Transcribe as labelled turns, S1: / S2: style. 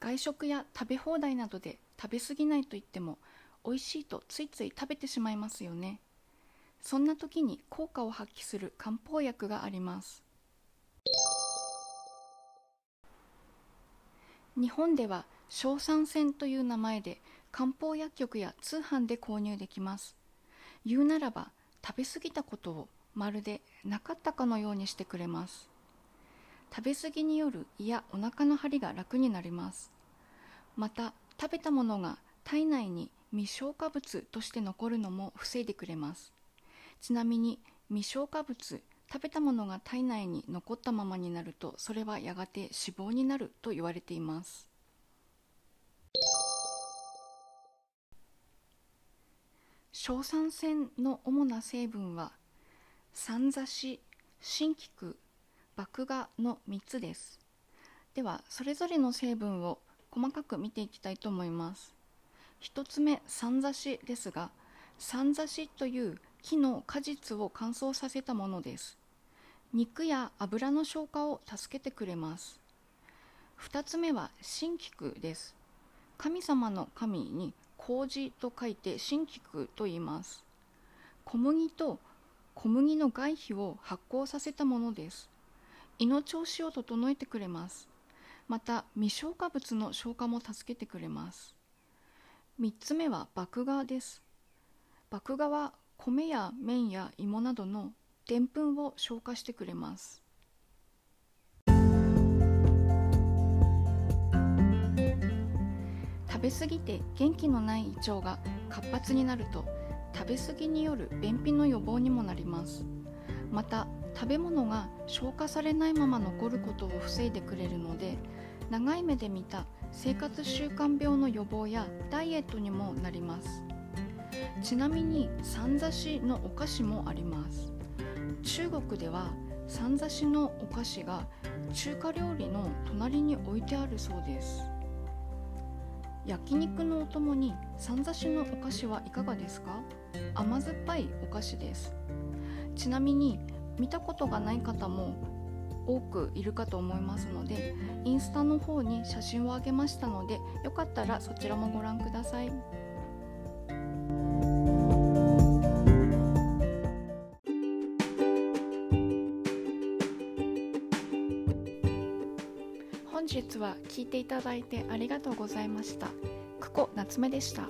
S1: 外食や食べ放題などで食べ過ぎないと言っても美味しいとついつい食べてしまいますよね。そんな時に効果を発揮する漢方薬があります。日本では硝酸泉という名前で漢方薬局や通販で購入できます。言うならば食べ過ぎたことをまるでなかったかのようにしてくれます。食べ過ぎによる胃やお腹の張りが楽になります。また食べたものが体内に未消化物として残るのも防いでくれます。ちなみに未消化物食べたものが体内に残ったままになるとそれはやがて脂肪になると言われています。硝酸泉の主な成分は三座子、新菊、麦芽の3つです。ではそれぞれの成分を細かく見ていきたいと思います。1つ目三座子ですが三座子という木の果実を乾燥させたものです。肉や油の消化を助けてくれます。2つ目は新菊です。神様の神に麹と書いて新菊と言います。小麦と小麦の外皮を発酵させたものです。胃の調子を整えてくれます。また未消化物の消化も助けてくれます。3つ目は麦芽です。麦芽は米や麺や芋などのでんぷんを消化してくれます。食べ過ぎて元気のない胃腸が活発になると食べ過ぎによる便秘の予防にもなります。また食べ物が消化されないまま残ることを防いでくれるので長い目で見た生活習慣病の予防やダイエットにもなります。ちなみに三座子のお菓子もあります。中国では三座子のお菓子が中華料理の隣に置いてあるそうです。焼肉のお供に三座子のお菓子はいかがですか？甘酸っぱいお菓子です。ちなみに見たことがない方も多くいるかと思いますのでインスタの方に写真をあげましたのでよかったらそちらもご覧ください。本日は聞いていただいてありがとうございました。久保夏目でした。